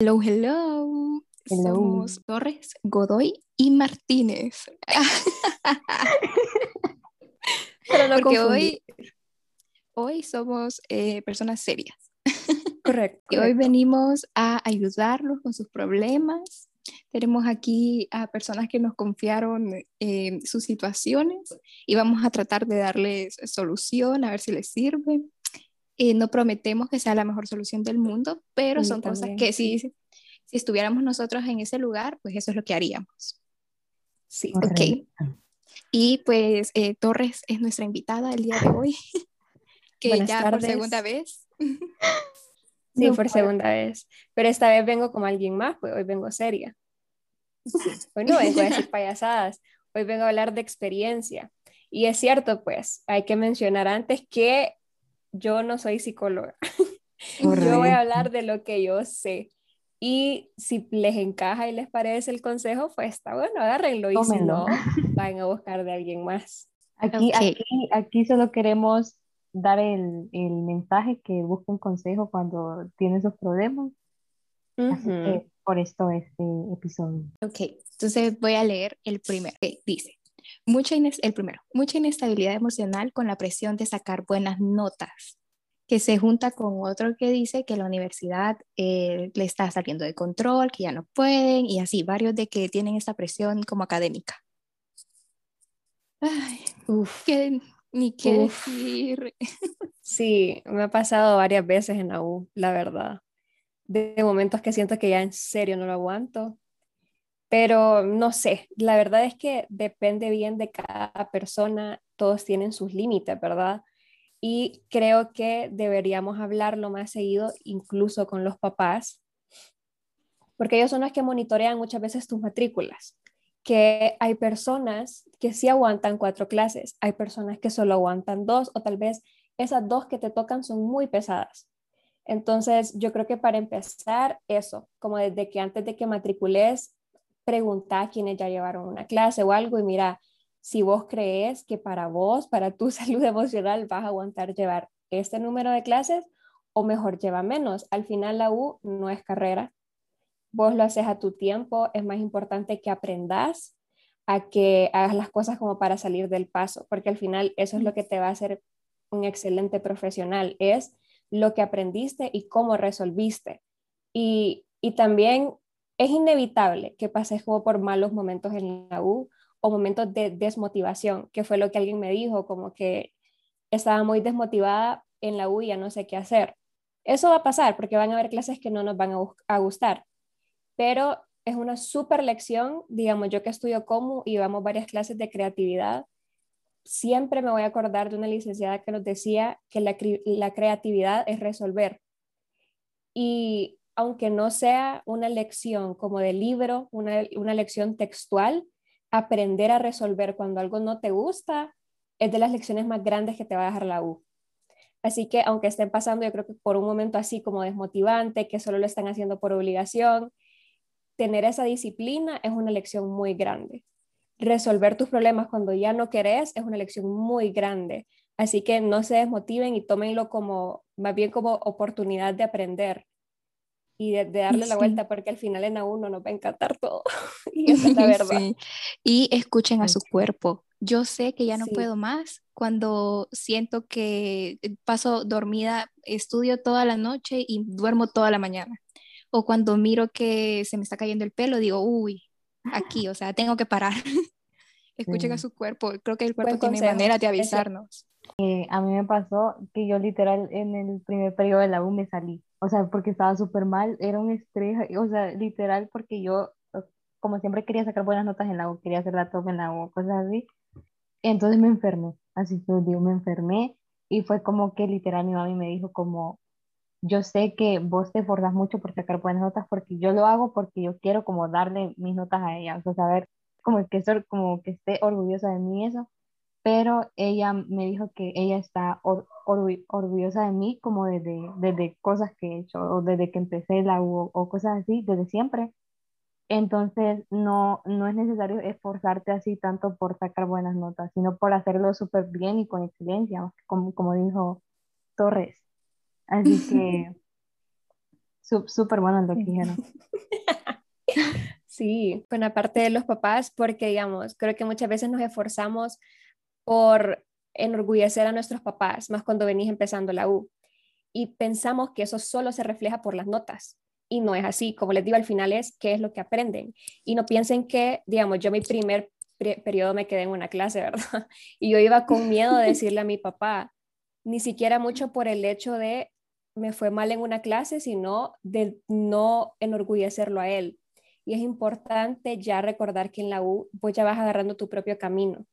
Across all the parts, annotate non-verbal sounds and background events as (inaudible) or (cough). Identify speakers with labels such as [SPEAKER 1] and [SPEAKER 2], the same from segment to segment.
[SPEAKER 1] Hello, hello.
[SPEAKER 2] Hello.
[SPEAKER 1] Somos Torres, Godoy y Martínez. (laughs)
[SPEAKER 2] Para no
[SPEAKER 1] Porque hoy, hoy somos eh, personas serias.
[SPEAKER 2] Correcto.
[SPEAKER 1] Y hoy venimos a ayudarlos con sus problemas. Tenemos aquí a personas que nos confiaron eh, sus situaciones y vamos a tratar de darles solución, a ver si les sirve. Eh, no prometemos que sea la mejor solución del mundo, pero
[SPEAKER 2] Sí,
[SPEAKER 1] son cosas
[SPEAKER 2] también.
[SPEAKER 1] que si, si estuviéramos nosotros en ese lugar, pues eso es lo que haríamos.
[SPEAKER 2] Sí.
[SPEAKER 1] Ok. Y pues eh, Torres es nuestra invitada el día de hoy, (laughs) que
[SPEAKER 2] Buenas
[SPEAKER 1] ya por
[SPEAKER 2] tardes.
[SPEAKER 1] segunda vez. (laughs)
[SPEAKER 2] Sí,
[SPEAKER 1] No
[SPEAKER 2] por segunda vez. Pero esta vez vengo como alguien más, pues hoy vengo seria. Hoy no vengo a decir (laughs) payasadas, hoy vengo a hablar de experiencia. Y es cierto, pues, hay que mencionar antes que yo no soy psicóloga. (laughs) Yo voy a hablar de lo que yo sé. Y si les encaja y les parece el consejo, pues está bueno, agárrenlo. Y si
[SPEAKER 3] Tómenlo.
[SPEAKER 2] no, vayan a buscar de alguien más.
[SPEAKER 3] Aquí, aquí, aquí solo queremos dar el, el mensaje que busquen consejo cuando tienen sus problemas. Así
[SPEAKER 2] Ujú.
[SPEAKER 3] que por esto este episodio.
[SPEAKER 1] Ok, entonces voy a leer el primero. que dice, mucha el primero, mucha inestabilidad emocional con la presión de sacar buenas notas, que se junta con otro que dice que la universidad eh, le está saliendo de control, que ya no pueden, y así, varios de que tienen esta presión como académica. Ay,
[SPEAKER 2] Uf.
[SPEAKER 1] ni qué
[SPEAKER 2] Uf.
[SPEAKER 1] decir. (laughs)
[SPEAKER 2] Sí, me ha pasado varias veces en la U, la verdad. De momentos que siento que ya en serio no lo aguanto. Pero no sé, la verdad es que depende bien de cada persona, todos tienen sus límites, ¿verdad? Y creo que deberíamos hablarlo más seguido, incluso con los papás, porque ellos son los que monitorean muchas veces tus matrículas, que hay personas que sí aguantan cuatro clases, hay personas que solo aguantan dos o tal vez esas dos que te tocan son muy pesadas. Entonces, yo creo que para empezar, eso, como desde que antes de que matricules, pregunta a quienes ya llevaron una clase o algo y mira, si vos crees que para vos, para tu (laughs) salud emocional, vas a aguantar llevar este número de clases o mejor lleva menos. Al final la U no es carrera. Vos lo haces a tu tiempo, es más importante que aprendas a que hagas las cosas como para salir del paso, porque al final eso es lo que te va a hacer un excelente profesional, es lo que aprendiste y cómo resolviste. Y, y también es inevitable que pases como por malos momentos en la U o momentos de desmotivación, que fue lo que alguien me dijo, como que estaba muy desmotivada en la U y ya no sé qué hacer. Eso va a pasar porque van a haber clases que no nos van a, gustar, pero es una súper lección, digamos, yo que estudio como y vamos varias clases de creatividad, siempre me voy a acordar de una licenciada que nos decía que la, la creatividad es resolver. Y aunque no sea una lección como de libro, una, una lección textual, aprender a resolver cuando algo no te gusta es de las lecciones más grandes que te va a dejar la U. Así que aunque estén pasando, yo creo que por un momento así como desmotivante, que solo lo están haciendo por obligación, tener esa disciplina es una lección muy grande. Resolver tus problemas cuando ya no querés es una lección muy grande. Así que no se desmotiven y tómenlo como, más bien como oportunidad de aprender y de, de darle la
[SPEAKER 1] Sí.
[SPEAKER 2] vuelta, porque al final en a uno nos va a encantar todo. (laughs) y esa es la (laughs) verdad.
[SPEAKER 1] Sí. Y escuchen a su cuerpo. Yo sé que ya no
[SPEAKER 2] Sí.
[SPEAKER 1] puedo más cuando siento que eh, paso dormida, estudio toda la noche y duermo toda la mañana. O cuando miro que se me está cayendo el pelo, digo, uy, aquí, o sea, tengo que parar. (laughs) Escuchen a su cuerpo. Creo que el cuerpo
[SPEAKER 2] Buen
[SPEAKER 1] tiene
[SPEAKER 2] consejo,
[SPEAKER 1] manera de avisarnos.
[SPEAKER 3] Eh, a mí me pasó que yo literal en el primer periodo de la U me salí, o sea, porque estaba súper mal, era un estrés, o sea, literal porque yo, como siempre quería sacar buenas notas en la U, quería hacer la top en la U, cosas así, entonces me enfermé, así que digo, me enfermé y fue como que literal mi mami me dijo como, yo sé que vos te esforzas mucho por sacar buenas notas porque yo lo hago porque yo quiero como darle mis notas a ella, o sea, saber como que, como que esté orgullosa de mí eso pero ella me dijo que ella está or- orgu- orgullosa de mí como desde, desde cosas que he hecho, o desde que empecé la U o cosas así, desde siempre. Entonces, no, no es necesario esforzarte así tanto por sacar buenas notas, sino por hacerlo súper bien y con excelencia, como, como dijo Torres. Así (laughs) que súper bueno lo que dijeron.
[SPEAKER 2] Sí, con la parte de los papás, porque digamos, creo que muchas veces nos esforzamos por enorgullecer a nuestros papás, más cuando venís empezando la U. Y pensamos que eso solo se refleja por las notas. Y no es así. Como les digo, al final es qué es lo que aprenden. Y no piensen que, digamos, yo mi primer periodo me quedé en una clase, (laughs) ¿verdad? Y yo iba con miedo de decirle a mi papá, ni siquiera mucho por el hecho de me fue mal en una clase, sino de no enorgullecerlo a él. Y es importante ya recordar que en la U vos ya vas agarrando tu propio camino.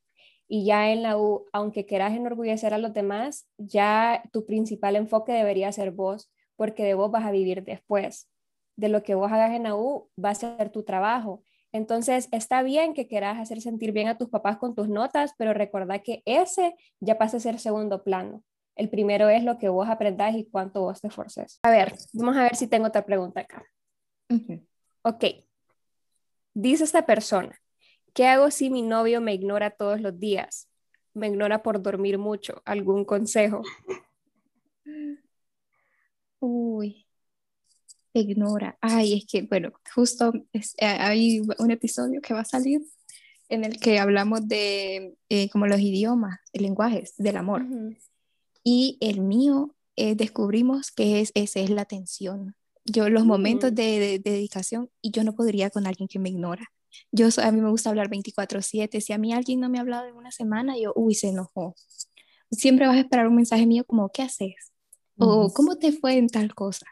[SPEAKER 2] Y ya en la U, aunque quieras enorgullecer a los demás, ya tu principal enfoque debería ser vos, porque de vos vas a vivir después. De lo que vos hagas en la U va a ser tu trabajo. Entonces, está bien que quieras hacer sentir bien a tus papás con tus notas, pero recuerda que ese ya pasa a ser segundo plano. El primero es lo que vos aprendás y cuánto vos te esforces. A ver, vamos a ver si tengo otra pregunta acá. Ok. Dice esta persona, ¿qué hago si mi novio me ignora todos los días? Me ignora por dormir mucho. ¿Algún consejo?
[SPEAKER 1] Uy, ignora. Ay, es que, bueno, justo eh, hay un episodio que va a salir en el que hablamos de eh, como los idiomas, lenguajes del amor. Y el mío, eh, descubrimos que es, esa es la atención. Yo los momentos de, dedicación y yo no podría con alguien que me ignora. Yo, a mí me gusta hablar 24/7. Si a mí alguien no me ha hablado en una semana, yo, uy, se enojó. Siempre vas a esperar un mensaje mío como, ¿qué haces? O, ¿cómo te fue en tal cosa?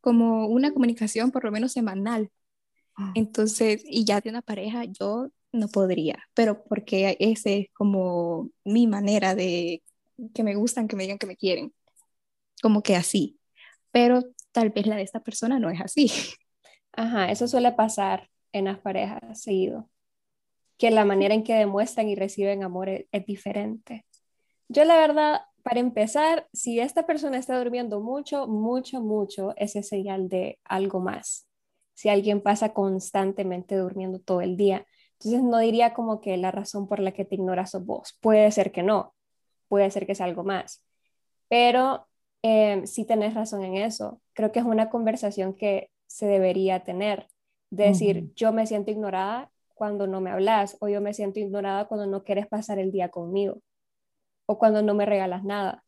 [SPEAKER 1] Como una comunicación por lo menos semanal. Ah. Entonces, y ya de una pareja, yo no podría, pero porque ese es como mi manera de que me gustan, que me digan que me quieren, como que así, pero tal vez la de esta persona no es así. (laughs)
[SPEAKER 2] Ajá, eso suele pasar en las parejas seguido, que la manera en que demuestran y reciben amor es, es diferente. Yo la verdad, para empezar, si esta persona está durmiendo mucho, mucho, mucho, ese es señal de algo más. Si alguien pasa constantemente durmiendo todo el día, entonces no diría como que la razón por la que te ignoras sos vos. Puede ser que no, puede ser que sea algo más. Pero eh, sí tenés razón en eso. Creo que es una conversación que se debería tener. De decir, yo me siento ignorada cuando no me hablas o yo me siento ignorada cuando no quieres pasar el día conmigo o cuando no me regalas nada.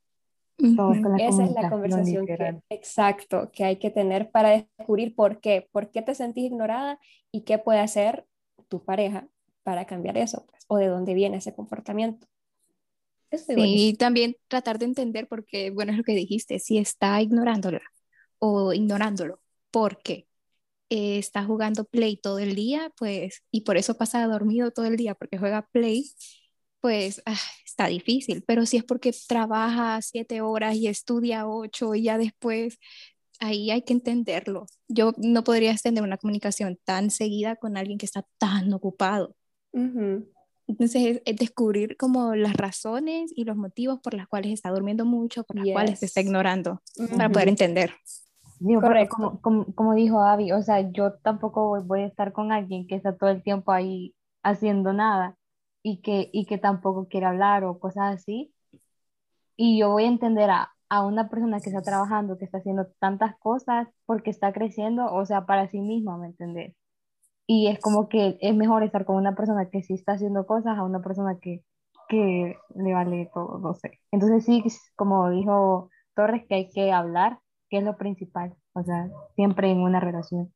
[SPEAKER 2] Esa es la conversación que, exacto, que hay que tener para descubrir por qué, por qué te sentís ignorada y qué puede hacer tu pareja para cambiar eso, pues, o de dónde viene ese comportamiento.
[SPEAKER 1] Sí, y también tratar de entender porque, bueno, es lo que dijiste, si está ignorándola o ignorándolo, ¿por qué? Eh, está jugando Play todo el día, pues, y por eso pasa dormido todo el día, porque juega Play, pues ah, está difícil, pero si es porque trabaja siete horas y estudia ocho y ya después, ahí hay que entenderlo. Yo no podría extender una comunicación tan seguida con alguien que está tan ocupado. Entonces es, descubrir como las razones y los motivos por las cuales está durmiendo mucho, por las cuales se está ignorando, para poder entender.
[SPEAKER 3] Correcto. Como, como, dijo Avi, o sea, yo tampoco voy a estar con alguien que está todo el tiempo ahí haciendo nada y que, y que tampoco quiere hablar o cosas así. Y yo voy a entender a, a una persona que está trabajando, que está haciendo tantas cosas porque está creciendo, o sea, para sí misma, ¿me entendés? Y es como que es mejor estar con una persona que sí está haciendo cosas a una persona que, que le vale todo, no sé. Entonces sí, como dijo Torres, que hay que hablar, que es lo principal, o sea, siempre en una relación.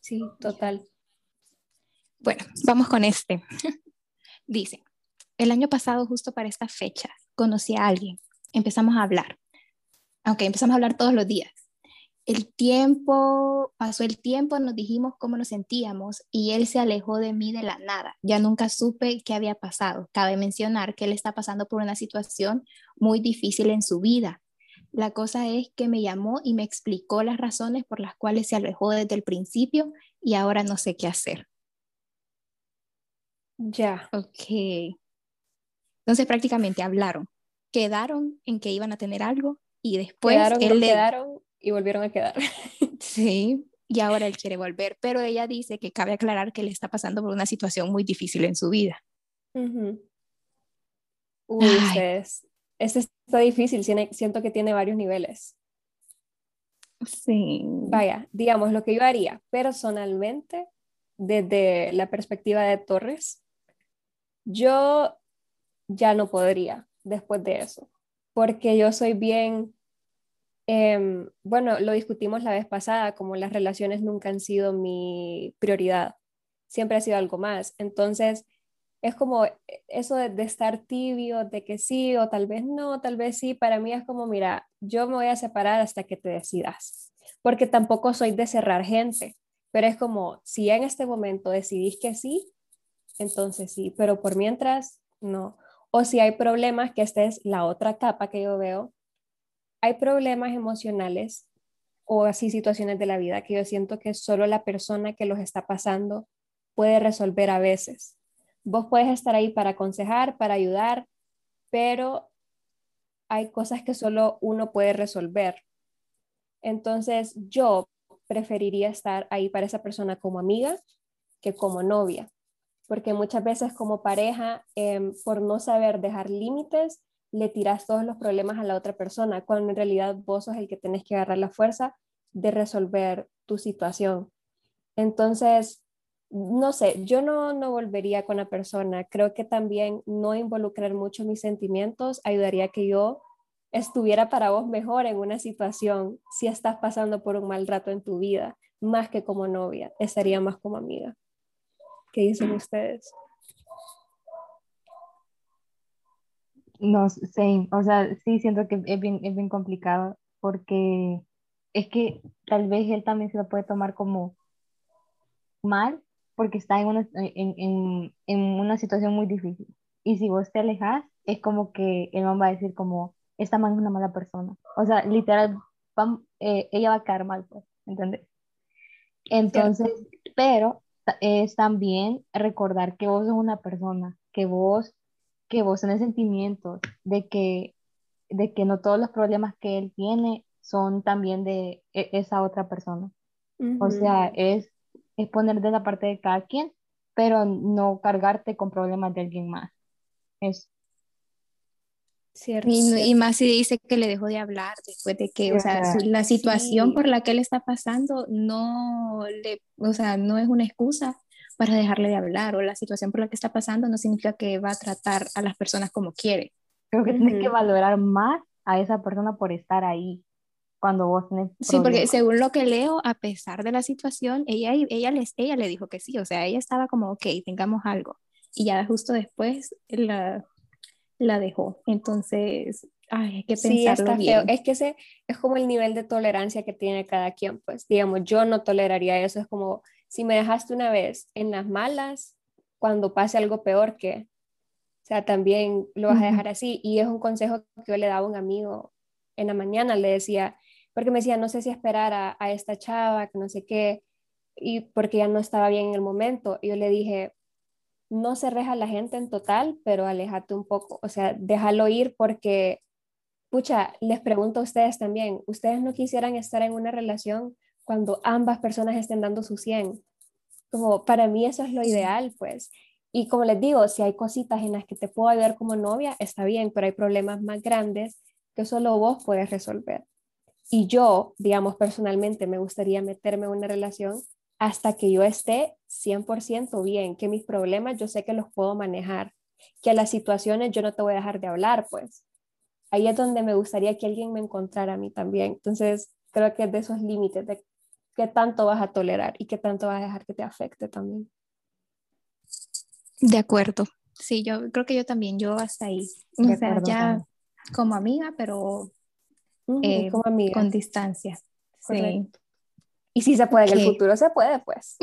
[SPEAKER 2] Sí, total.
[SPEAKER 1] Bueno, vamos con este. (laughs) Dice, el año pasado, justo para esta fecha, conocí a alguien, empezamos a hablar, aunque empezamos a hablar todos los días el tiempo, pasó el tiempo, nos dijimos cómo nos sentíamos y él se alejó de mí de la nada. Ya nunca supe qué había pasado. Cabe mencionar que él está pasando por una situación muy difícil en su vida. La cosa es que me llamó y me explicó las razones por las cuales se alejó desde el principio y ahora no sé qué hacer.
[SPEAKER 2] Ya.
[SPEAKER 1] Ok. Entonces prácticamente hablaron. Quedaron en que iban a tener algo y después
[SPEAKER 2] él le... quedaron y volvieron a quedar. (laughs)
[SPEAKER 1] Sí, y ahora él quiere volver, pero ella dice que cabe aclarar que le está pasando por una situación muy difícil en su vida.
[SPEAKER 2] Uy, este está difícil, siento que tiene varios niveles.
[SPEAKER 1] Sí.
[SPEAKER 2] Vaya, digamos lo que yo haría personalmente desde la perspectiva de Torres, yo ya no podría después de eso, porque yo soy bien, em, bueno, lo discutimos la vez pasada, como las relaciones nunca han sido mi prioridad, siempre ha sido algo más. Entonces, es como eso de, de, estar tibio, de que sí o tal vez no, tal vez sí, para mí es como, mira, yo me voy a separar hasta que te decidas, porque tampoco soy de cerrar gente, pero es como, si en este momento decidís que sí, entonces sí, pero por mientras, no. O si hay problemas, que esta es la otra capa que yo veo, hay problemas emocionales o así situaciones de la vida que yo siento que solo la persona que los está pasando puede resolver a veces. Vos puedes estar ahí para aconsejar, para ayudar, pero hay cosas que solo uno puede resolver. Entonces yo preferiría estar ahí para esa persona como amiga que como novia, porque muchas veces como pareja, em, por no saber dejar límites, le tiras todos los problemas a la otra persona, cuando en realidad vos sos el que tenés que agarrar la fuerza de resolver tu situación. Entonces, no sé, yo no, no volvería con la persona. Creo que también no involucrar mucho mis sentimientos ayudaría que yo estuviera para vos mejor en una situación si estás pasando por un mal rato en tu vida, más que como novia, estaría más como amiga. ¿Qué dicen ustedes?
[SPEAKER 3] No sé, o sea, sí siento que es bien, es bien complicado porque es que tal vez él también se lo puede tomar como mal porque está en una, en, en, en una situación muy difícil. Y si vos te alejas, es como que él va a decir como, esta man es una mala persona. O sea, literal, eh, ella va a quedar mal, pues, ¿entendés? Entonces, pero es también recordar que vos sos una persona, que vos, que vos tenés sentimientos, de que, de que no todos los problemas que él tiene son también de e, esa otra persona. O sea, es, es poner de la parte de cada quien, pero no cargarte con problemas de alguien más. Es
[SPEAKER 1] Cierto, y, más si dice que le dejó de hablar después de que, o sea, la situación por la que él está pasando no le, o sea, no es una excusa para dejarle de hablar o la situación por la que está pasando no significa que va a tratar a las personas como quiere.
[SPEAKER 3] Creo que tienes que valorar más a esa persona por estar ahí cuando vos tenés
[SPEAKER 1] Sí, porque según lo que leo, a pesar de la situación, ella, ella, les, ella le dijo que sí, o sea, ella estaba como, ok, tengamos algo. Y ya justo después la, la dejó. Entonces, ay, hay que pensarlo sí, bien.
[SPEAKER 2] Es que ese es como el nivel de tolerancia que tiene cada quien, pues, digamos, yo no toleraría eso, es como, si me dejaste una vez en las malas, cuando pase algo peor que, o sea, también lo vas a dejar así. Y es un consejo que yo le daba a un amigo en la mañana, le decía, porque me decía, no sé si esperar a, a esta chava, que no sé qué, y porque ya no estaba bien en el momento. Y yo le dije, no se reja la gente en total, pero aléjate un poco, o sea, déjalo ir porque, pucha, les pregunto a ustedes también, ¿ustedes no quisieran estar en una relación cuando ambas personas estén dando su 100? Como para mí eso es lo ideal, pues. Y como les digo, si hay cositas en las que te puedo ayudar como novia, está bien, pero hay problemas más grandes que solo vos puedes resolver. Y yo, digamos, personalmente me gustaría meterme en una relación hasta que yo esté 100% bien, que mis problemas yo sé que los puedo manejar, que a las situaciones yo no te voy a dejar de hablar, pues. Ahí es donde me gustaría que alguien me encontrara a mí también. Entonces, creo que es de esos límites de qué tanto vas a tolerar y qué tanto vas a dejar que te afecte también.
[SPEAKER 1] De acuerdo. Sí, yo creo que yo también, yo hasta ahí. O sea, ya como amiga, pero eh, como amiga. con distancia. Sí.
[SPEAKER 2] Y si se puede en el futuro, se puede, pues.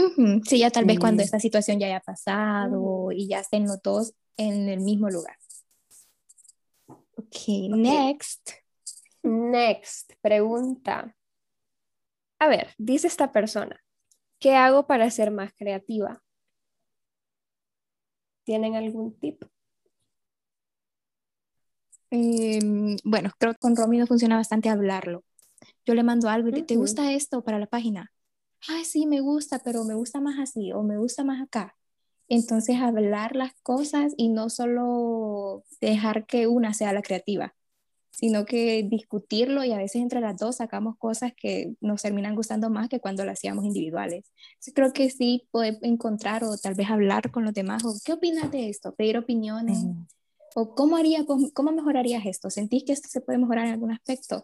[SPEAKER 1] Sí, ya tal vez cuando esta situación ya haya pasado y ya estén los dos en el mismo lugar. Ok, next.
[SPEAKER 2] Next, pregunta. A ver, dice esta persona, ¿qué hago para ser más creativa? ¿Tienen algún tip?
[SPEAKER 1] Em, bueno, creo que con Romy no funciona bastante hablarlo. Yo le mando algo y ¿te gusta esto para la página? Ay, sí, me gusta, pero me gusta más así o me gusta más acá. Entonces, hablar las cosas y no solo dejar que una sea la creativa. Sino que discutirlo y a veces entre las dos sacamos cosas que nos terminan gustando más que cuando lo hacíamos individuales. Entonces creo que sí poder encontrar o tal vez hablar con los demás o qué opinas de esto, pedir opiniones o cómo haría, cómo mejorarías esto, sentís que esto se puede mejorar en algún aspecto,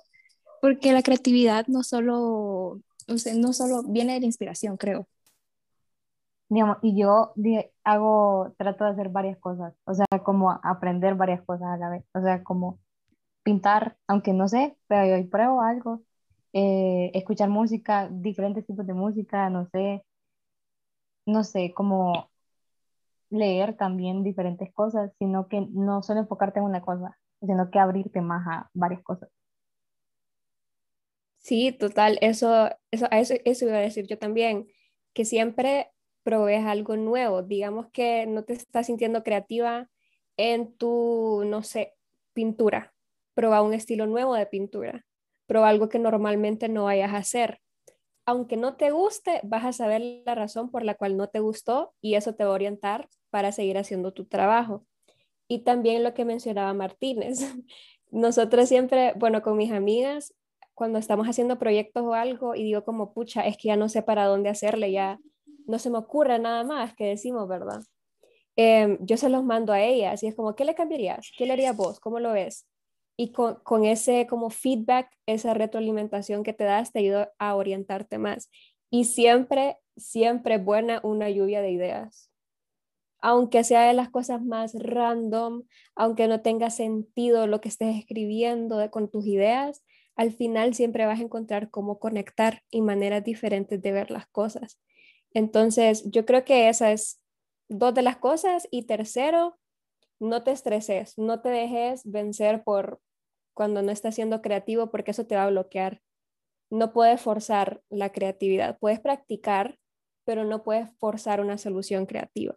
[SPEAKER 1] porque la creatividad no solo, no solo viene de la inspiración, creo.
[SPEAKER 3] Digamos, y yo hago, trato de hacer varias cosas, o sea, como aprender varias cosas a la vez, o sea, como pintar, aunque no sé, pero yo pruebo algo, eh, escuchar música, diferentes tipos de música, no sé, no sé, como leer también diferentes cosas, sino que no solo enfocarte en una cosa, sino que abrirte más a varias cosas.
[SPEAKER 2] Sí, total, eso, eso, eso, eso iba a decir yo también, que siempre provees algo nuevo, digamos que no te estás sintiendo creativa en tu, no sé, pintura, prueba un estilo nuevo de pintura, prueba algo que normalmente no vayas a hacer. Aunque no te guste, vas a saber la razón por la cual no te gustó y eso te va a orientar para seguir haciendo tu trabajo. Y también lo que mencionaba Martínez. (laughs) Nosotros siempre, bueno, con mis amigas, cuando estamos haciendo proyectos o algo y digo como, pucha, es que ya no sé para dónde hacerle, ya no se me ocurre nada más que decimos, ¿verdad? Em, yo se los mando a ellas y es como, ¿qué le cambiarías? ¿Qué le harías vos? ¿Cómo lo ves? Y con, ese como feedback, esa retroalimentación que te das, te ayuda a orientarte más. Y siempre, siempre buena una lluvia de ideas. Aunque sea de las cosas más random, aunque no tenga sentido lo que estés escribiendo de, con tus ideas, al final siempre vas a encontrar cómo conectar y maneras diferentes de ver las cosas. Entonces, yo creo que esa es dos de las cosas. Y tercero, no te estreses, no te dejes vencer por cuando no estás siendo creativo porque eso te va a bloquear. No puedes forzar la creatividad, puedes practicar, pero no puedes forzar una solución creativa.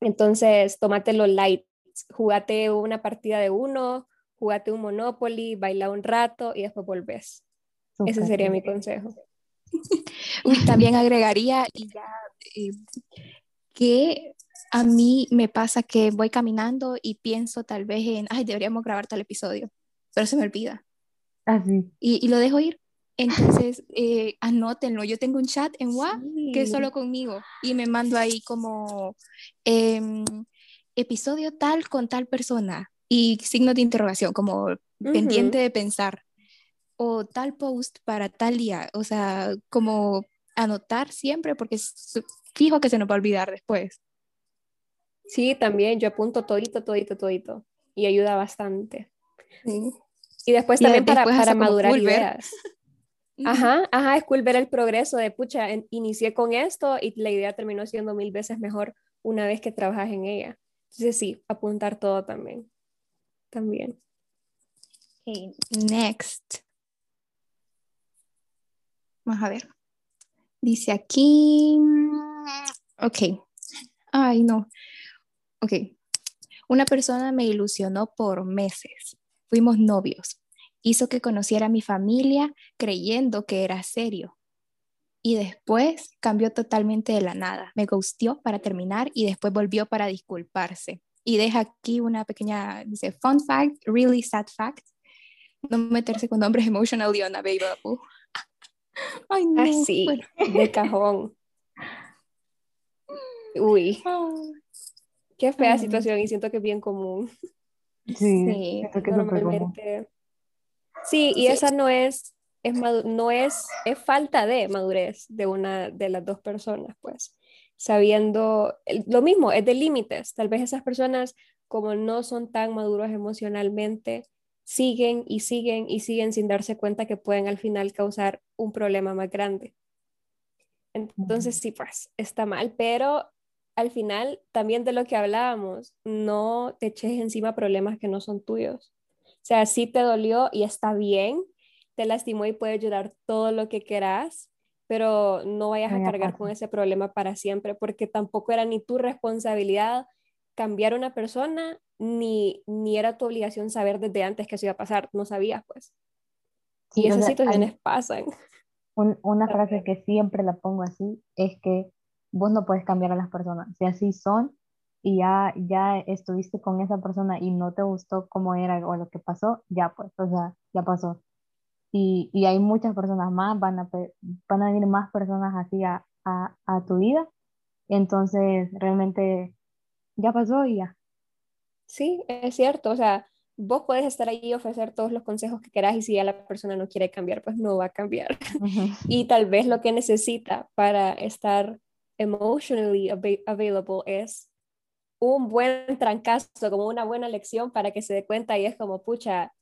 [SPEAKER 2] Entonces, tómatelo light, jugate una partida de uno, jugate un Monopoly, baila un rato y después volvés. Ese sería mi consejo. (laughs)
[SPEAKER 1] también agregaría y ya eh, que a mí me pasa que voy caminando y pienso tal vez en, ay, deberíamos grabar tal episodio, pero se me olvida.
[SPEAKER 3] Así.
[SPEAKER 1] Ah, y, y, lo dejo ir. Entonces, (laughs) eh, anótenlo. Yo tengo un chat en WhatsApp que es solo conmigo y me mando ahí como em, episodio tal con tal persona y signo de interrogación, como pendiente de pensar o tal post para tal día. O sea, como anotar siempre porque fijo que se nos va a olvidar después.
[SPEAKER 2] Sí, también yo apunto todito, todito, todito y ayuda bastante. Y después también para, para madurar ideas. (laughs) Ajá, ajá, es cool ver el progreso de, pucha, inicié con esto y la idea terminó siendo mil veces mejor una vez que trabajas en ella. Entonces sí, apuntar todo también. También.
[SPEAKER 1] Okay, next. Vamos a ver. Dice aquí, ok. Ay, no. Ok. Una persona me ilusionó por meses. Fuimos novios. Hizo que conociera a mi familia creyendo que era serio. Y después cambió totalmente de la nada. Me gustió para terminar y después volvió para disculparse. Y deja aquí una pequeña, dice, fun fact, really sad fact. No meterse con hombres emotionally unavailable. (laughs)
[SPEAKER 2] Ay, no. Así, de cajón. (laughs) Uy. Qué fea situación y siento que es bien común.
[SPEAKER 3] Sí,
[SPEAKER 2] normalmente. Sí, y esa no es, es no es, es falta de madurez de una de las dos personas, pues, sabiendo, lo mismo, es de límites. Tal vez esas personas, como no son tan maduros emocionalmente, siguen y siguen y siguen sin darse cuenta que pueden al final causar un problema más grande. Entonces, sí, pues está mal, pero al final también de lo que hablábamos, no te eches encima problemas que no son tuyos. O sea, sí te dolió y está bien, te lastimó y puede llorar todo lo que quieras, pero no vayas a cargar con ese problema para siempre, porque tampoco era ni tu responsabilidad cambiar una persona, ni, ni era tu obligación saber desde antes que eso iba a pasar, no sabías pues. y esas situaciones pasan.
[SPEAKER 3] una (laughs) frase que siempre la pongo así es que vos no puedes cambiar a las personas. Si así son, y ya, ya estuviste con esa persona y no te gustó cómo era o lo que pasó, ya pues, o sea, ya pasó. Y, y hay muchas personas más, van a, van a venir más personas así a, a, a tu vida. Entonces, realmente ya pasó y ya.
[SPEAKER 2] Sí, es cierto, o sea, vos puedes estar ahí y ofrecer todos los consejos que quieras y si ya la persona no quiere cambiar, pues no va a cambiar. (laughs) y tal vez lo que necesita para estar emotionally available es un buen trancazo, como una buena lección para que se dé cuenta y es como, pucha,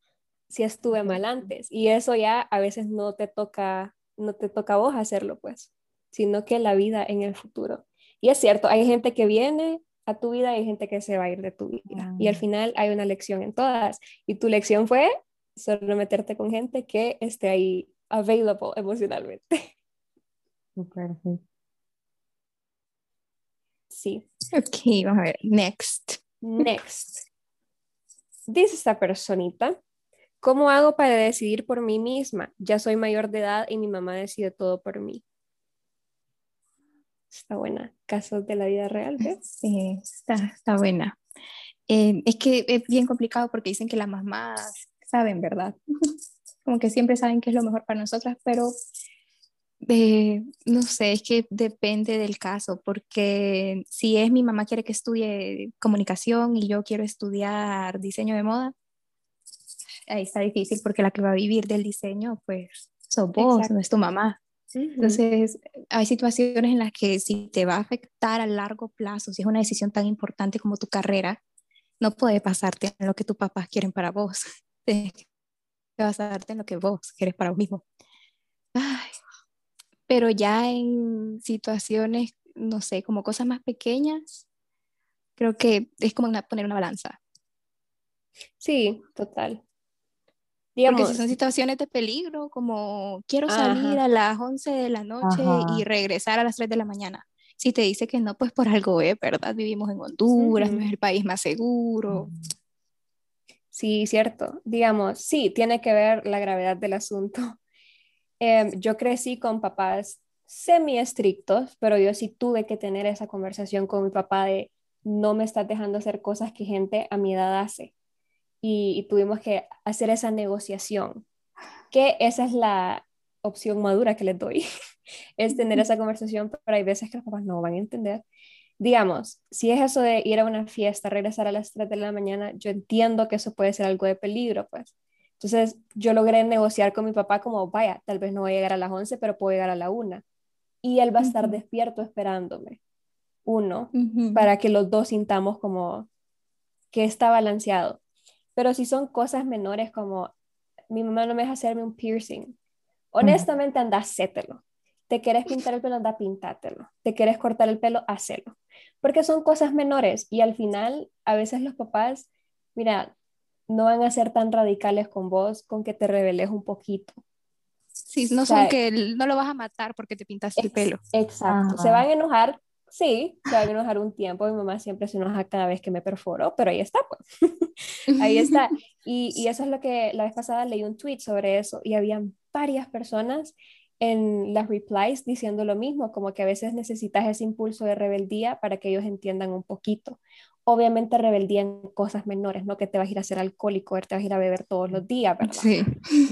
[SPEAKER 2] si estuve mal antes. Y eso ya a veces no te toca, no te toca a vos hacerlo, pues, sino que la vida en el futuro. Y es cierto, hay gente que viene a tu vida y hay gente que se va a ir de tu vida. Y al final hay una lección en todas. Y tu lección fue solo meterte con gente que esté ahí available emocionalmente.
[SPEAKER 3] Super, sí.
[SPEAKER 1] Ok, vamos a ver. Next.
[SPEAKER 2] Next. Dice esta personita, ¿cómo hago para decidir por mí misma? Ya soy mayor de edad y mi mamá decide todo por mí. Está buena. Casos de la vida real,
[SPEAKER 1] Sí, está, está buena. Eh, es que es bien complicado porque dicen que las mamás saben, ¿verdad? (laughs) Como que siempre saben qué es lo mejor para nosotras, pero eh, no sé, es que depende del caso, porque si es mi mamá quiere que estudie comunicación y yo quiero estudiar diseño de moda, ahí está difícil porque la que va a vivir del diseño, pues, sos vos, no es tu mamá. Entonces, hay situaciones en las que si te va a afectar a largo plazo, si es una decisión tan importante como tu carrera, no puede pasarte en lo que tus papás quieren para vos. (laughs) Tienes que basarte en lo que vos quieres para vos mismo. Pero ya en situaciones, no sé, como cosas más pequeñas, creo que es como poner una balanza.
[SPEAKER 2] Sí, total.
[SPEAKER 1] Porque si son situaciones de peligro, como quiero salir a las 11 de la noche y regresar a las 3 de la mañana. Si te dice que no, pues por algo es, ¿verdad? Vivimos en Honduras, no es el país más seguro.
[SPEAKER 2] Sí, cierto. Digamos, sí, tiene que ver la gravedad del asunto Em, yo crecí con papás semi estrictos, pero yo sí tuve que tener esa conversación con mi papá de no me estás dejando hacer cosas que gente a mi edad hace. Y, tuvimos que hacer esa negociación, que esa es la opción madura que les doy, (laughs) es tener esa conversación, pero hay veces que los papás no van a entender. Digamos, si es eso de ir a una fiesta, regresar a las 3 de la mañana, yo entiendo que eso puede ser algo de peligro, pues, entonces yo logré negociar con mi papá como, vaya, tal vez no voy a llegar a las 11, pero puedo llegar a la 1. Y él va a estar despierto esperándome. Uno, para que los dos sintamos como que está balanceado. Pero si son cosas menores como, mi mamá no me deja hacerme un piercing, honestamente anda, hacételo. Te quieres pintar el pelo, anda, pintátelo. Te quieres cortar el pelo, hacelo. Porque son cosas menores y al final, a veces los papás, mira, no van a ser tan radicales con vos, con que te reveles un poquito.
[SPEAKER 1] Sí, no son que no lo vas a matar porque te pintaste el pelo.
[SPEAKER 2] Exacto. Se van a enojar, sí, se van a enojar un tiempo. Mi mamá siempre se enoja cada vez que me perforo, pero ahí está, pues. (laughs) ahí (laughs) está. Y, y, eso es lo que la vez pasada leí un tweet sobre eso y habían varias personas en las replies diciendo lo mismo, como que a veces necesitas ese impulso de rebeldía para que ellos entiendan un poquito obviamente rebeldía en cosas menores, no que te vas a ir a ser alcohólico, te vas a ir a beber todos los días, ¿verdad?
[SPEAKER 1] Sí.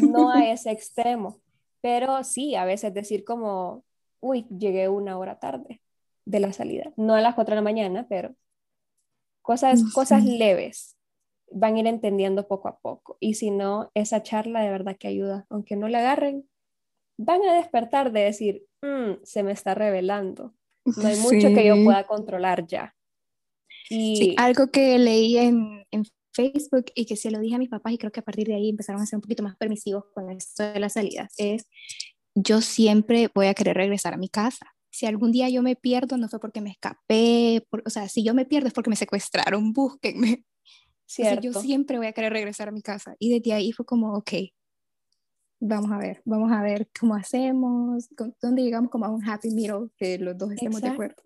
[SPEAKER 2] No a ese (laughs) extremo, pero sí, a veces decir como, uy, llegué una hora tarde de la salida, no a las 4 de la mañana, pero cosas, cosas leves van a ir entendiendo poco a poco. Y si no, esa charla de verdad que ayuda, aunque no la agarren, van a despertar de decir, mm, se me está revelando. No hay mucho que yo pueda controlar ya.
[SPEAKER 1] Sí, algo que leí en, en, Facebook y que se lo dije a mis papás y creo que a partir de ahí empezaron a ser un poquito más permisivos con esto de las salidas es, yo siempre voy a querer regresar a mi casa. Si algún día yo me pierdo, no fue porque me escapé, o sea, si yo me pierdo es porque me secuestraron, (laughs) búsquenme. Cierto. yo siempre voy a querer regresar a mi casa. Y desde ahí fue como, ok, vamos a ver, vamos a ver cómo hacemos, dónde llegamos como a un happy middle, que los dos estemos de acuerdo.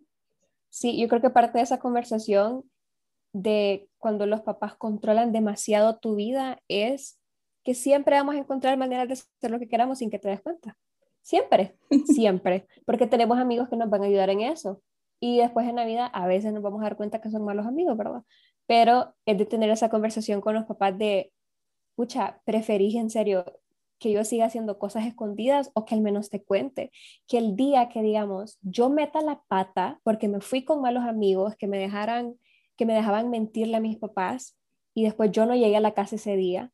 [SPEAKER 2] Sí, yo creo que parte de esa conversación de cuando los papás controlan demasiado tu vida es que siempre vamos a encontrar maneras de hacer lo que queramos sin que te des cuenta. Siempre, (laughs) siempre, porque tenemos amigos que nos van a ayudar en eso. Y después en Navidad a veces nos vamos a dar cuenta que son malos amigos, ¿verdad? Pero es de tener esa conversación con los papás de, pucha, preferís en serio que yo siga haciendo cosas escondidas o que al menos te cuente. Que el día que, digamos, yo meta la pata porque me fui con malos amigos que me dejaran, que me dejaban mentirle a mis papás y después yo no llegué a la casa ese día,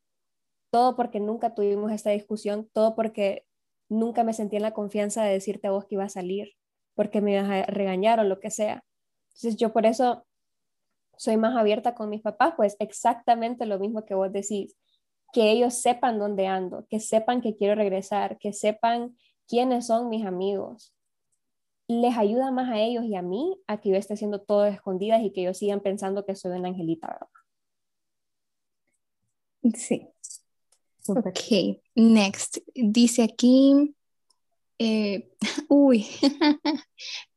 [SPEAKER 2] todo porque nunca tuvimos esta discusión, todo porque nunca me sentí en la confianza de decirte a vos que iba a salir, porque me ibas lo que sea. Entonces yo por eso soy más abierta con mis papás, pues exactamente lo mismo que vos decís que ellos sepan dónde ando, que sepan que quiero regresar, que sepan quiénes son mis amigos. Les ayuda más a ellos y a mí a que yo esté haciendo todo escondidas y que ellos sigan pensando que soy una angelita, ¿verdad?
[SPEAKER 1] Sí. Ok, next. Dice aquí, eh, (laughs) uy, (laughs)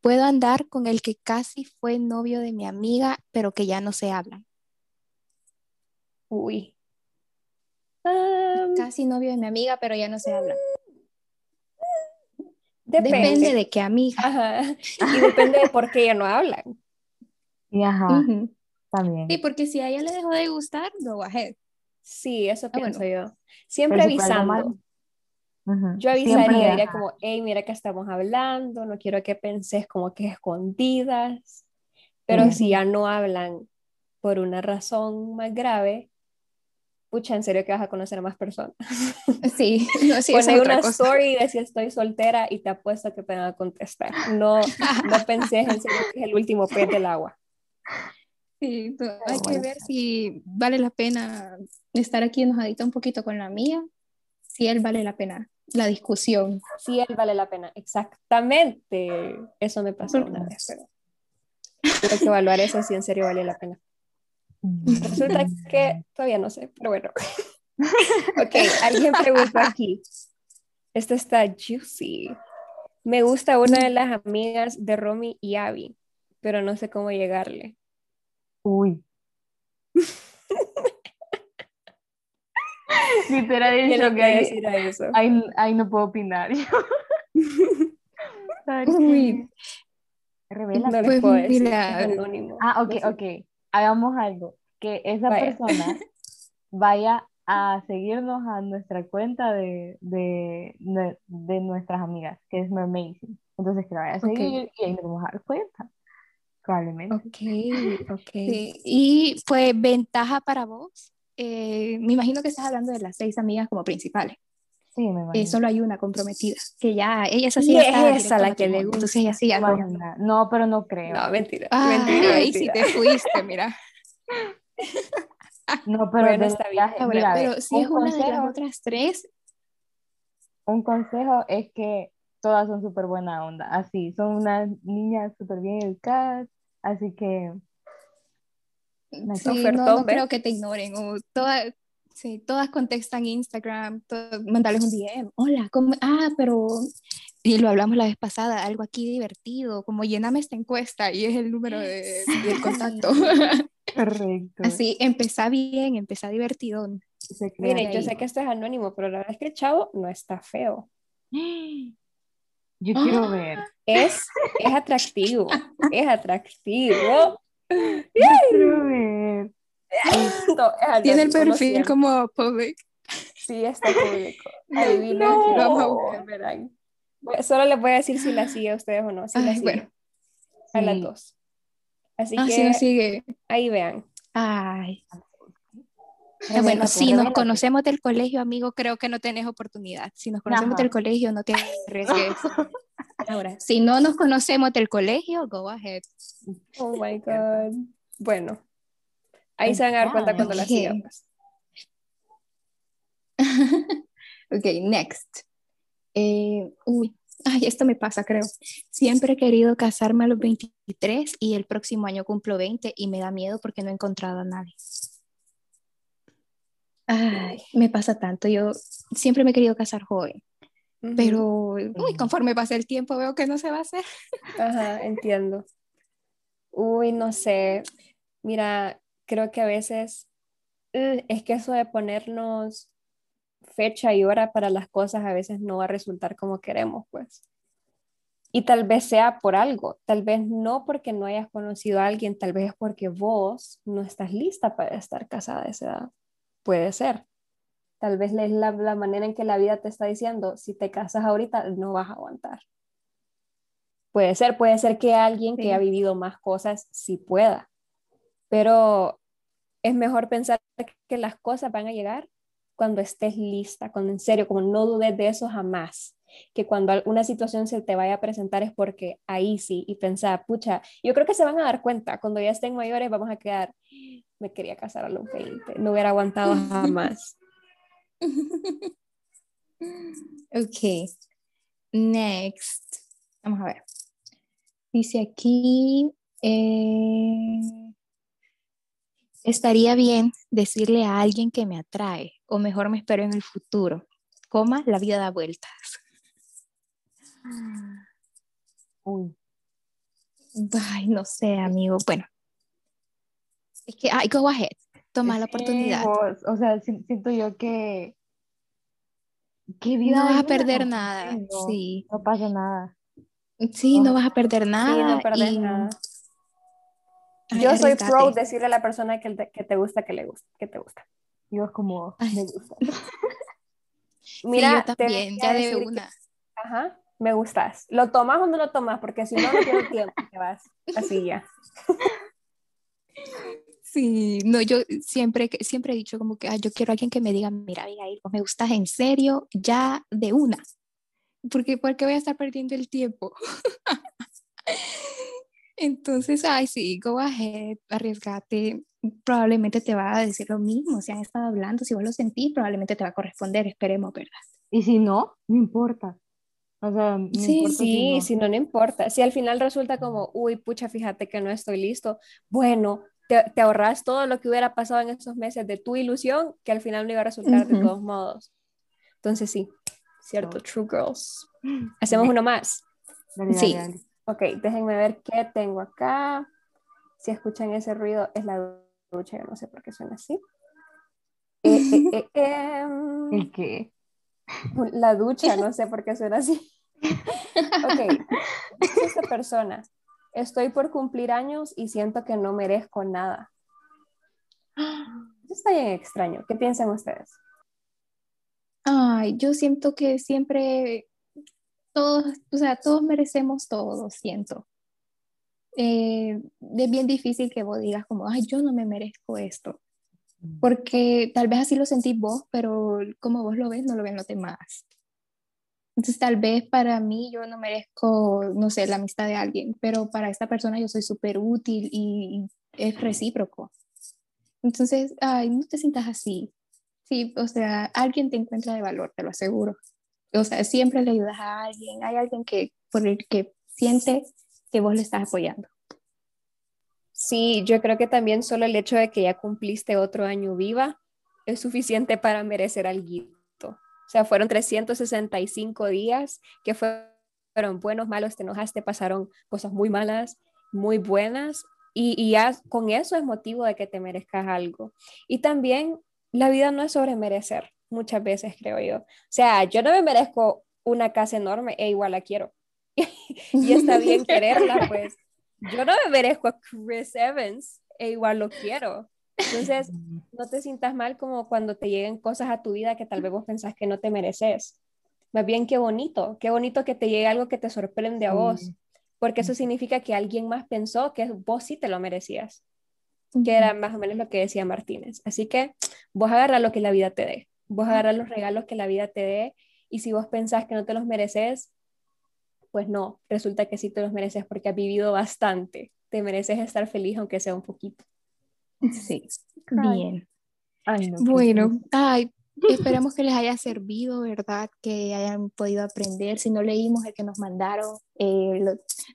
[SPEAKER 1] puedo andar con el que casi fue novio de mi amiga, pero que ya no se hablan.
[SPEAKER 2] Uy,
[SPEAKER 1] Casi novio de mi amiga, pero ya no se habla. Depende, de qué amiga.
[SPEAKER 2] Y depende de por qué ya no hablan.
[SPEAKER 3] Y ajá. También.
[SPEAKER 1] Sí, porque si a ella le dejó de gustar, go ahead.
[SPEAKER 2] Sí, eso ah, pienso yo. Siempre avisando. Yo avisaría, diría como, hey, mira que estamos hablando, no quiero que penses como que escondidas, pero si ya no hablan por una razón más grave, pucha, en serio que vas a conocer a más personas. (laughs)
[SPEAKER 1] Sí, (laughs) no, sí,
[SPEAKER 2] Pone una story de si estoy soltera y te apuesto que te van a contestar. No, no pensé en serio que es el último pez del agua.
[SPEAKER 1] Sí, hay que ver si vale la pena estar aquí enojadita un poquito con la mía, si él vale la pena la discusión.
[SPEAKER 2] Si él vale la pena, exactamente. Eso me pasó una vez, pero tengo que evaluar eso si en serio vale la pena. Resulta que todavía no sé, pero bueno. (laughs) ok, alguien preguntó aquí. Esto está juicy. Me gusta una de las amigas de Romy y Abby, pero no sé cómo llegarle.
[SPEAKER 3] Uy. Literal,
[SPEAKER 2] dicho que decir a eso.
[SPEAKER 3] Ahí, ahí, no puedo opinar. (laughs)
[SPEAKER 1] Uy. (laughs)
[SPEAKER 2] Revela. No les puedo decir, anónimo.
[SPEAKER 3] Ah, ok, ok hagamos algo, que esa persona (laughs) vaya a seguirnos a nuestra cuenta de, de, de, nuestras amigas, que es Mermazing. Entonces que la vaya a seguir y ahí nos vamos a dar cuenta. Probablemente.
[SPEAKER 1] Ok, (laughs) ok. Y pues ventaja para vos. Eh, me imagino que estás hablando de las seis amigas como principales.
[SPEAKER 3] Sí, me imagino.
[SPEAKER 1] Eh, solo hay una comprometida, que ya ella es así.
[SPEAKER 2] Y es esa la que le gusta.
[SPEAKER 1] Entonces ella sí
[SPEAKER 3] no, pero no creo.
[SPEAKER 2] No, mentira.
[SPEAKER 1] Ah,
[SPEAKER 2] mentira,
[SPEAKER 1] ahí sí te fuiste, mira. (laughs)
[SPEAKER 3] No, pero bueno, está bien.
[SPEAKER 1] Mira, pero si es una de las otras tres.
[SPEAKER 3] Un consejo es que todas son súper buena onda, así, son unas niñas súper bien educadas, así que...
[SPEAKER 1] Sí, no, no creo que te ignoren, o todas, Sí, todas contestan Instagram, mandarles un DM. Hola, ¿cómo? Ah, pero. Y lo hablamos la vez pasada, algo aquí divertido, como llename esta encuesta y es el número de, del contacto. (laughs)
[SPEAKER 3] Correcto.
[SPEAKER 1] Así, empezá bien, empezá divertido.
[SPEAKER 2] Mire, yo sé que esto es anónimo, pero la verdad es que el chavo no está feo.
[SPEAKER 3] Yo quiero ver. (gasps)
[SPEAKER 2] Es, es atractivo, es atractivo.
[SPEAKER 3] Yo quiero ver. (laughs)
[SPEAKER 1] Tiene el perfil como public.
[SPEAKER 2] Sí, está público. (laughs) Adivinen no. vamos a verán. Solo les voy a decir si la sigue a ustedes o no. Si la sigue. Bueno. A las dos. Así
[SPEAKER 1] ah,
[SPEAKER 2] que
[SPEAKER 1] sí, sigue.
[SPEAKER 2] ahí vean.
[SPEAKER 1] Ay. bueno, si nos conocemos del colegio, amigo, creo que no tenés oportunidad. Si nos conocemos del colegio, no te arriesgues. (laughs) Ahora, si no nos conocemos del colegio, go ahead.
[SPEAKER 2] Oh my God. Bueno, Ahí se van a dar cuenta cuando la sigamos. (laughs)
[SPEAKER 1] ok, next. Eh, uy, ay, esto me pasa, creo. Siempre he querido casarme a los 23 y el próximo año cumplo 20 y me da miedo porque no he encontrado a nadie. Ay, me pasa tanto. Yo siempre me he querido casar joven, pero uy, conforme pasa el tiempo veo que no se va a hacer.
[SPEAKER 2] Ajá, entiendo. Uy, no sé. Mira, creo que a veces eh, es que eso de ponernos fecha y hora para las cosas a veces no va a resultar como queremos, pues. Y tal vez sea por algo, tal vez no porque no hayas conocido a alguien, tal vez es porque vos no estás lista para estar casada a esa edad. Puede ser. Tal vez es la, la manera en que la vida te está diciendo, si te casas ahorita, no vas a aguantar. Puede ser, puede ser que alguien que ha vivido más cosas sí pueda, pero es mejor pensar que las cosas van a llegar cuando estés lista, cuando en serio, como no dudes de eso jamás, que cuando alguna situación se te vaya a presentar es porque ahí sí, y pensar, pucha, yo creo que se van a dar cuenta, cuando ya estén mayores vamos a quedar, me quería casar a los 20, no hubiera aguantado jamás. (laughs)
[SPEAKER 1] ok, next, vamos a ver. Dice aquí, eh, estaría bien decirle a alguien que me atrae, o mejor me espero en el futuro. Coma, la vida da vueltas. Uy. Ay, no sé, amigo. Bueno, es que, ay, go ahead, toma la oportunidad.
[SPEAKER 3] o sea, siento yo que.
[SPEAKER 1] vida no vas a perder nada, sí.
[SPEAKER 3] No pasa nada.
[SPEAKER 1] Sí, no vas a perder nada.
[SPEAKER 2] Sí, no nada. Yo soy pro decirle a la persona que te, que te gusta que le gusta, que te gusta.
[SPEAKER 3] Yo es como, me gusta. (laughs)
[SPEAKER 2] Mira,
[SPEAKER 1] yo también, ya de una.
[SPEAKER 2] ajá, me gustas. ¿Lo tomas o no lo tomas? Porque si no, no tienes tiempo, te vas así ya. (laughs)
[SPEAKER 1] Sí, no, yo siempre, siempre he dicho como que yo quiero a alguien que me diga, mira, Abigail, me gustas en serio, ya de una porque ¿por qué voy a estar perdiendo el tiempo? (laughs) Entonces, ay, sí, go ahead, arriesgate. Probablemente te va a decir lo mismo. Si han estado hablando, si vos lo sentís, probablemente te va a corresponder. Esperemos, ¿verdad?
[SPEAKER 3] Y si no, no importa. O sea, no
[SPEAKER 2] sí, sí, si no. no, importa. Si al final resulta como, uy, pucha, fíjate que no estoy listo. Bueno, te, te ahorras todo lo que hubiera pasado en esos meses de tu ilusión, que al final no iba a resultar de todos modos. Entonces, sí, ¿cierto? True Girls. (gasps) Hacemos uno más. sí. Ok, déjenme ver qué tengo acá. Si escuchan ese ruido, es la ducha, yo no sé por qué suena así. Eh, eh, (laughs) eh, em,
[SPEAKER 3] ¿El qué?
[SPEAKER 2] La ducha, no sé por qué suena así. (laughs) Ok, esta persona. Estoy por cumplir años y siento que no merezco nada. Eso está bien extraño. ¿Qué piensan ustedes?
[SPEAKER 1] Ay, yo siento que siempre todos, o sea, todos merecemos todo, siento. Eh, es bien difícil que vos digas como, ay, yo no me merezco esto. Mm. Porque tal vez así lo sentís vos, pero como vos lo ves, no lo ven los demás. Entonces tal vez para mí yo no merezco, no sé, la amistad de alguien, pero para esta persona yo soy súper útil y es recíproco. Entonces, ay, no te sientas así. Sí, o sea, alguien te encuentra de valor, te lo aseguro. O sea, siempre le ayudas a alguien, hay alguien que por el que siente que vos le estás apoyando.
[SPEAKER 2] Sí, yo creo que también solo el hecho de que ya cumpliste otro año viva es suficiente para merecer algo. O sea, fueron 365 días que fueron buenos, malos, te enojaste, pasaron cosas muy malas, muy buenas, y, y ya con eso es motivo de que te merezcas algo. Y también la vida no es sobre merecer, muchas veces creo yo. O sea, yo no me merezco una casa enorme e igual la quiero. (laughs) y está bien (laughs) quererla, pues. Yo no me merezco a Chris Evans e igual lo quiero. Entonces, no te sientas mal como cuando te lleguen cosas a tu vida que tal vez vos pensás que no te mereces. Más bien, qué bonito, qué bonito que te llegue algo que te sorprende a vos, porque eso significa que alguien más pensó que vos sí te lo merecías que era más o menos lo que decía Martínez. Así que vos agarra lo que la vida te dé, vos agarra los regalos que la vida te dé y si vos pensás que no te los mereces, pues no, resulta que sí te los mereces porque has vivido bastante, te mereces estar feliz aunque sea un poquito.
[SPEAKER 1] Sí, bien. bueno, ay, (laughs) esperemos que les haya servido, ¿verdad? Que hayan podido aprender. Si no leímos el que nos mandaron, eh,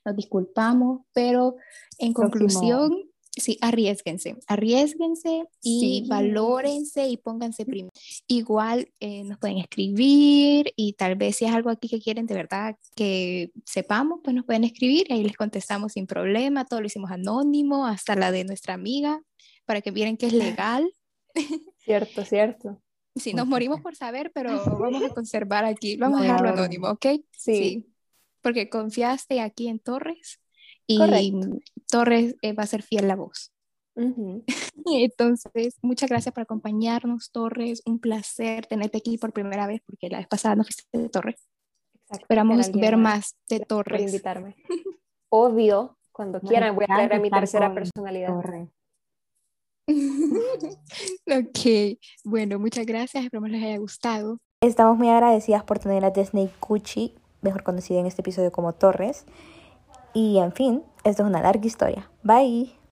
[SPEAKER 1] nos disculpamos, pero en conclusión, sí, arriesguense, arriesguense y valórense y pónganse primero. Igual eh, nos pueden escribir y tal vez si es algo aquí que quieren de verdad que sepamos, pues nos pueden escribir y ahí les contestamos sin problema. Todo lo hicimos anónimo, hasta la de nuestra amiga, para que miren que es legal. (laughs)
[SPEAKER 2] Cierto, cierto.
[SPEAKER 1] Sí, nos morimos por saber, pero vamos a conservar aquí, (laughs) vamos a dejarlo anónimo, ¿ok?
[SPEAKER 2] Sí.
[SPEAKER 1] porque confiaste aquí en Torres y
[SPEAKER 2] Correcto.
[SPEAKER 1] Torres eh, va a ser fiel a vos.
[SPEAKER 2] Ujú. (laughs)
[SPEAKER 1] Entonces, muchas gracias por acompañarnos, Torres. Un placer tenerte aquí por primera vez, porque la vez pasada no fuiste de Torres.
[SPEAKER 2] Exacto,
[SPEAKER 1] Esperamos ver
[SPEAKER 2] más.
[SPEAKER 1] de
[SPEAKER 2] por
[SPEAKER 1] Torres.
[SPEAKER 2] invitarme. Obvio, cuando quieran voy a traer a mi tercera personalidad.
[SPEAKER 3] Torres. (laughs)
[SPEAKER 1] ok, bueno, muchas gracias. Esperamos les haya gustado.
[SPEAKER 4] Estamos muy agradecidas por tener a Disney Cucci, mejor conocida en este episodio como Torres. Y en fin, esto es una larga historia. Bye.